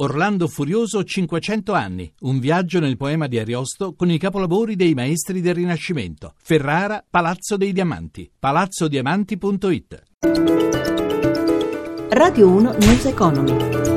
Orlando Furioso 500 anni, un viaggio nel poema di Ariosto con i capolavori dei maestri del Rinascimento. Ferrara, Palazzo dei Diamanti, palazzodiamanti.it. Radio 1 News Economy.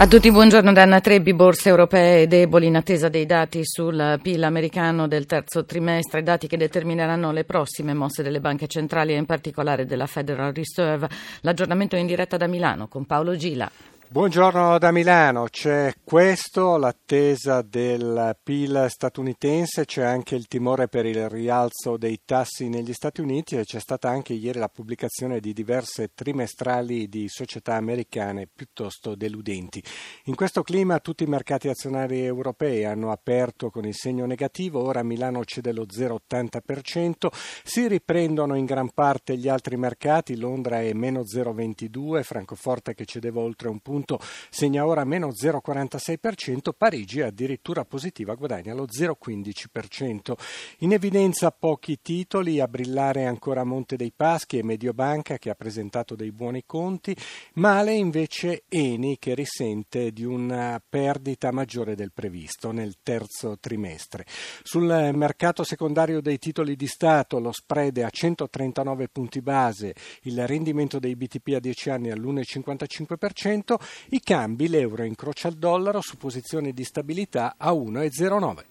A tutti buongiorno da Anna Trebbi, borse europee deboli in attesa dei dati sul PIL americano del terzo trimestre, dati che determineranno le prossime mosse delle banche centrali e in particolare della Federal Reserve. L'aggiornamento è in diretta da Milano con Paolo Gila. Buongiorno da Milano, c'è questo, l'attesa del PIL statunitense, c'è anche il timore per il rialzo dei tassi negli Stati Uniti e c'è stata anche ieri la pubblicazione di diverse trimestrali di società americane piuttosto deludenti. In questo clima tutti i mercati azionari europei hanno aperto con il segno negativo, ora Milano cede lo 0,80%, si riprendono in gran parte gli altri mercati, Londra è meno 0,22%, Francoforte che cedeva oltre un punto punto segna ora meno 0,46%, Parigi è addirittura positiva, guadagna lo 0,15%. In evidenza pochi titoli, a brillare ancora Monte dei Paschi e Mediobanca che ha presentato dei buoni conti, male invece Eni che risente di una perdita maggiore del previsto nel terzo trimestre. Sul mercato secondario dei titoli di Stato lo spread è a 139 punti base, il rendimento dei BTP a 10 anni all'1,55%, i cambi, l'euro incrocia il dollaro su posizione di stabilità a 1,09.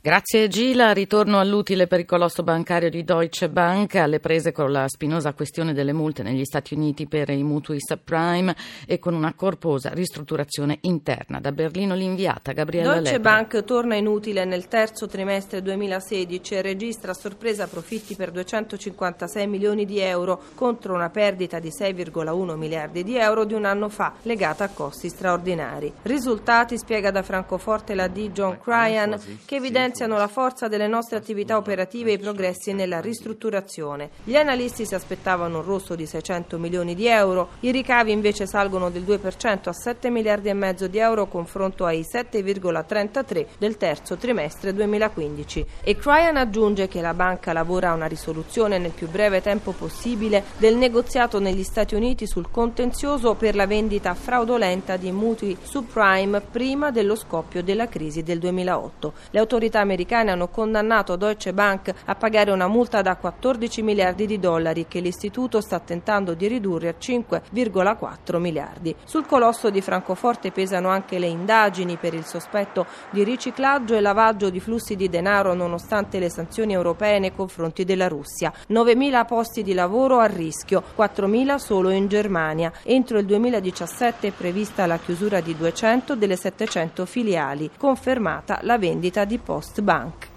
Grazie Gila, ritorno all'utile per il colosso bancario di Deutsche Bank, alle prese con la spinosa questione delle multe negli Stati Uniti per i mutui subprime e con una corposa ristrutturazione interna. Da Berlino l'inviata Gabriella Deutsche Lepre. Bank torna inutile nel terzo trimestre 2016 e registra a sorpresa profitti per 256 milioni di euro contro una perdita di 6,1 miliardi di euro di un anno fa legata a costi straordinari. Risultati spiega da Francoforte la D. John Cryan che evidenziano la forza delle nostre attività operative e i progressi nella ristrutturazione. Gli analisti si aspettavano un rosso di 600 milioni di euro, i ricavi invece salgono del 2% a 7 miliardi e mezzo di euro confronto ai 7,33 del terzo trimestre 2015. E Cryan aggiunge che la banca lavora a una risoluzione nel più breve tempo possibile del negoziato negli Stati Uniti sul contenzioso per la vendita fraudolenta di mutui subprime prima dello scoppio della crisi del 2008. Le autorità americane hanno condannato Deutsche Bank a pagare una multa da 14 miliardi di dollari che l'istituto sta tentando di ridurre a 5,4 miliardi. Sul colosso di Francoforte pesano anche le indagini per il sospetto di riciclaggio e lavaggio di flussi di denaro nonostante le sanzioni europee nei confronti della Russia. 9.000 posti di lavoro a rischio, 4.000 solo in Germania. Entro il 2017 è prevista la chiusura di 200 delle 700 filiali, confermata la vendita di Postbank.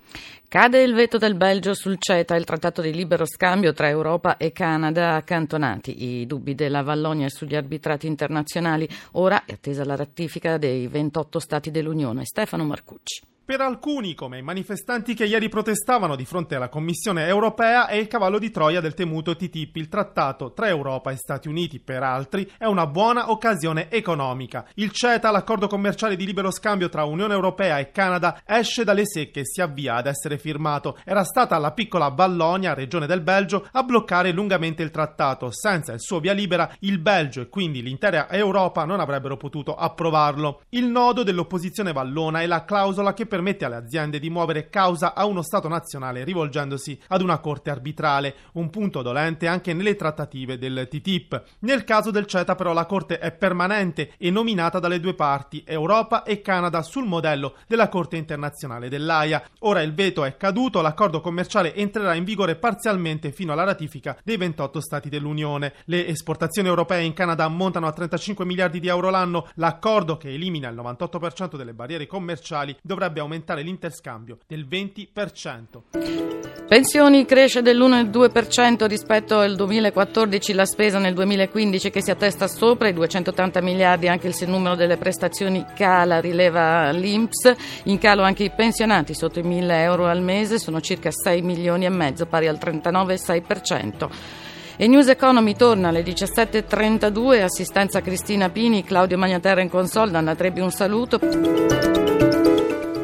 Cade il veto del Belgio sul CETA, il trattato di libero scambio tra Europa e Canada, accantonati i dubbi della Vallonia sugli arbitrati internazionali. Ora è attesa la ratifica dei 28 Stati dell'Unione. Stefano Marcucci. Per alcuni, come i manifestanti che ieri protestavano di fronte alla Commissione europea, è il cavallo di Troia del temuto TTIP, il trattato tra Europa e Stati Uniti. Per altri è una buona occasione economica. Il CETA, l'accordo commerciale di libero scambio tra Unione Europea e Canada, esce dalle secche e si avvia ad essere firmato. Era stata la piccola Vallonia, regione del Belgio, a bloccare lungamente il trattato. Senza il suo via libera, il Belgio e quindi l'intera Europa non avrebbero potuto approvarlo. Il nodo dell'opposizione vallona è la clausola che permette alle aziende di muovere causa a uno Stato nazionale rivolgendosi ad una corte arbitrale, un punto dolente anche nelle trattative del TTIP. Nel caso del CETA però la corte è permanente e nominata dalle due parti, Europa e Canada, sul modello della Corte internazionale dell'AIA. Ora il veto è caduto, l'accordo commerciale entrerà in vigore parzialmente fino alla ratifica dei 28 Stati dell'Unione. Le esportazioni europee in Canada ammontano a 35 miliardi di euro l'anno, l'accordo che elimina il 98% delle barriere commerciali dovrebbe aumentare l'interscambio del 20%. Pensioni cresce dell'1,2% rispetto al 2014, la spesa nel 2015 che si attesta sopra i 280 miliardi, anche il numero delle prestazioni cala, rileva l'Inps, in calo anche i pensionati sotto i 1000 euro al mese, sono circa 6 milioni e mezzo, pari al 39,6%. E News Economy torna alle 17.32, assistenza Cristina Pini, Claudio Magnaterra in console, Anna Trebbi un saluto.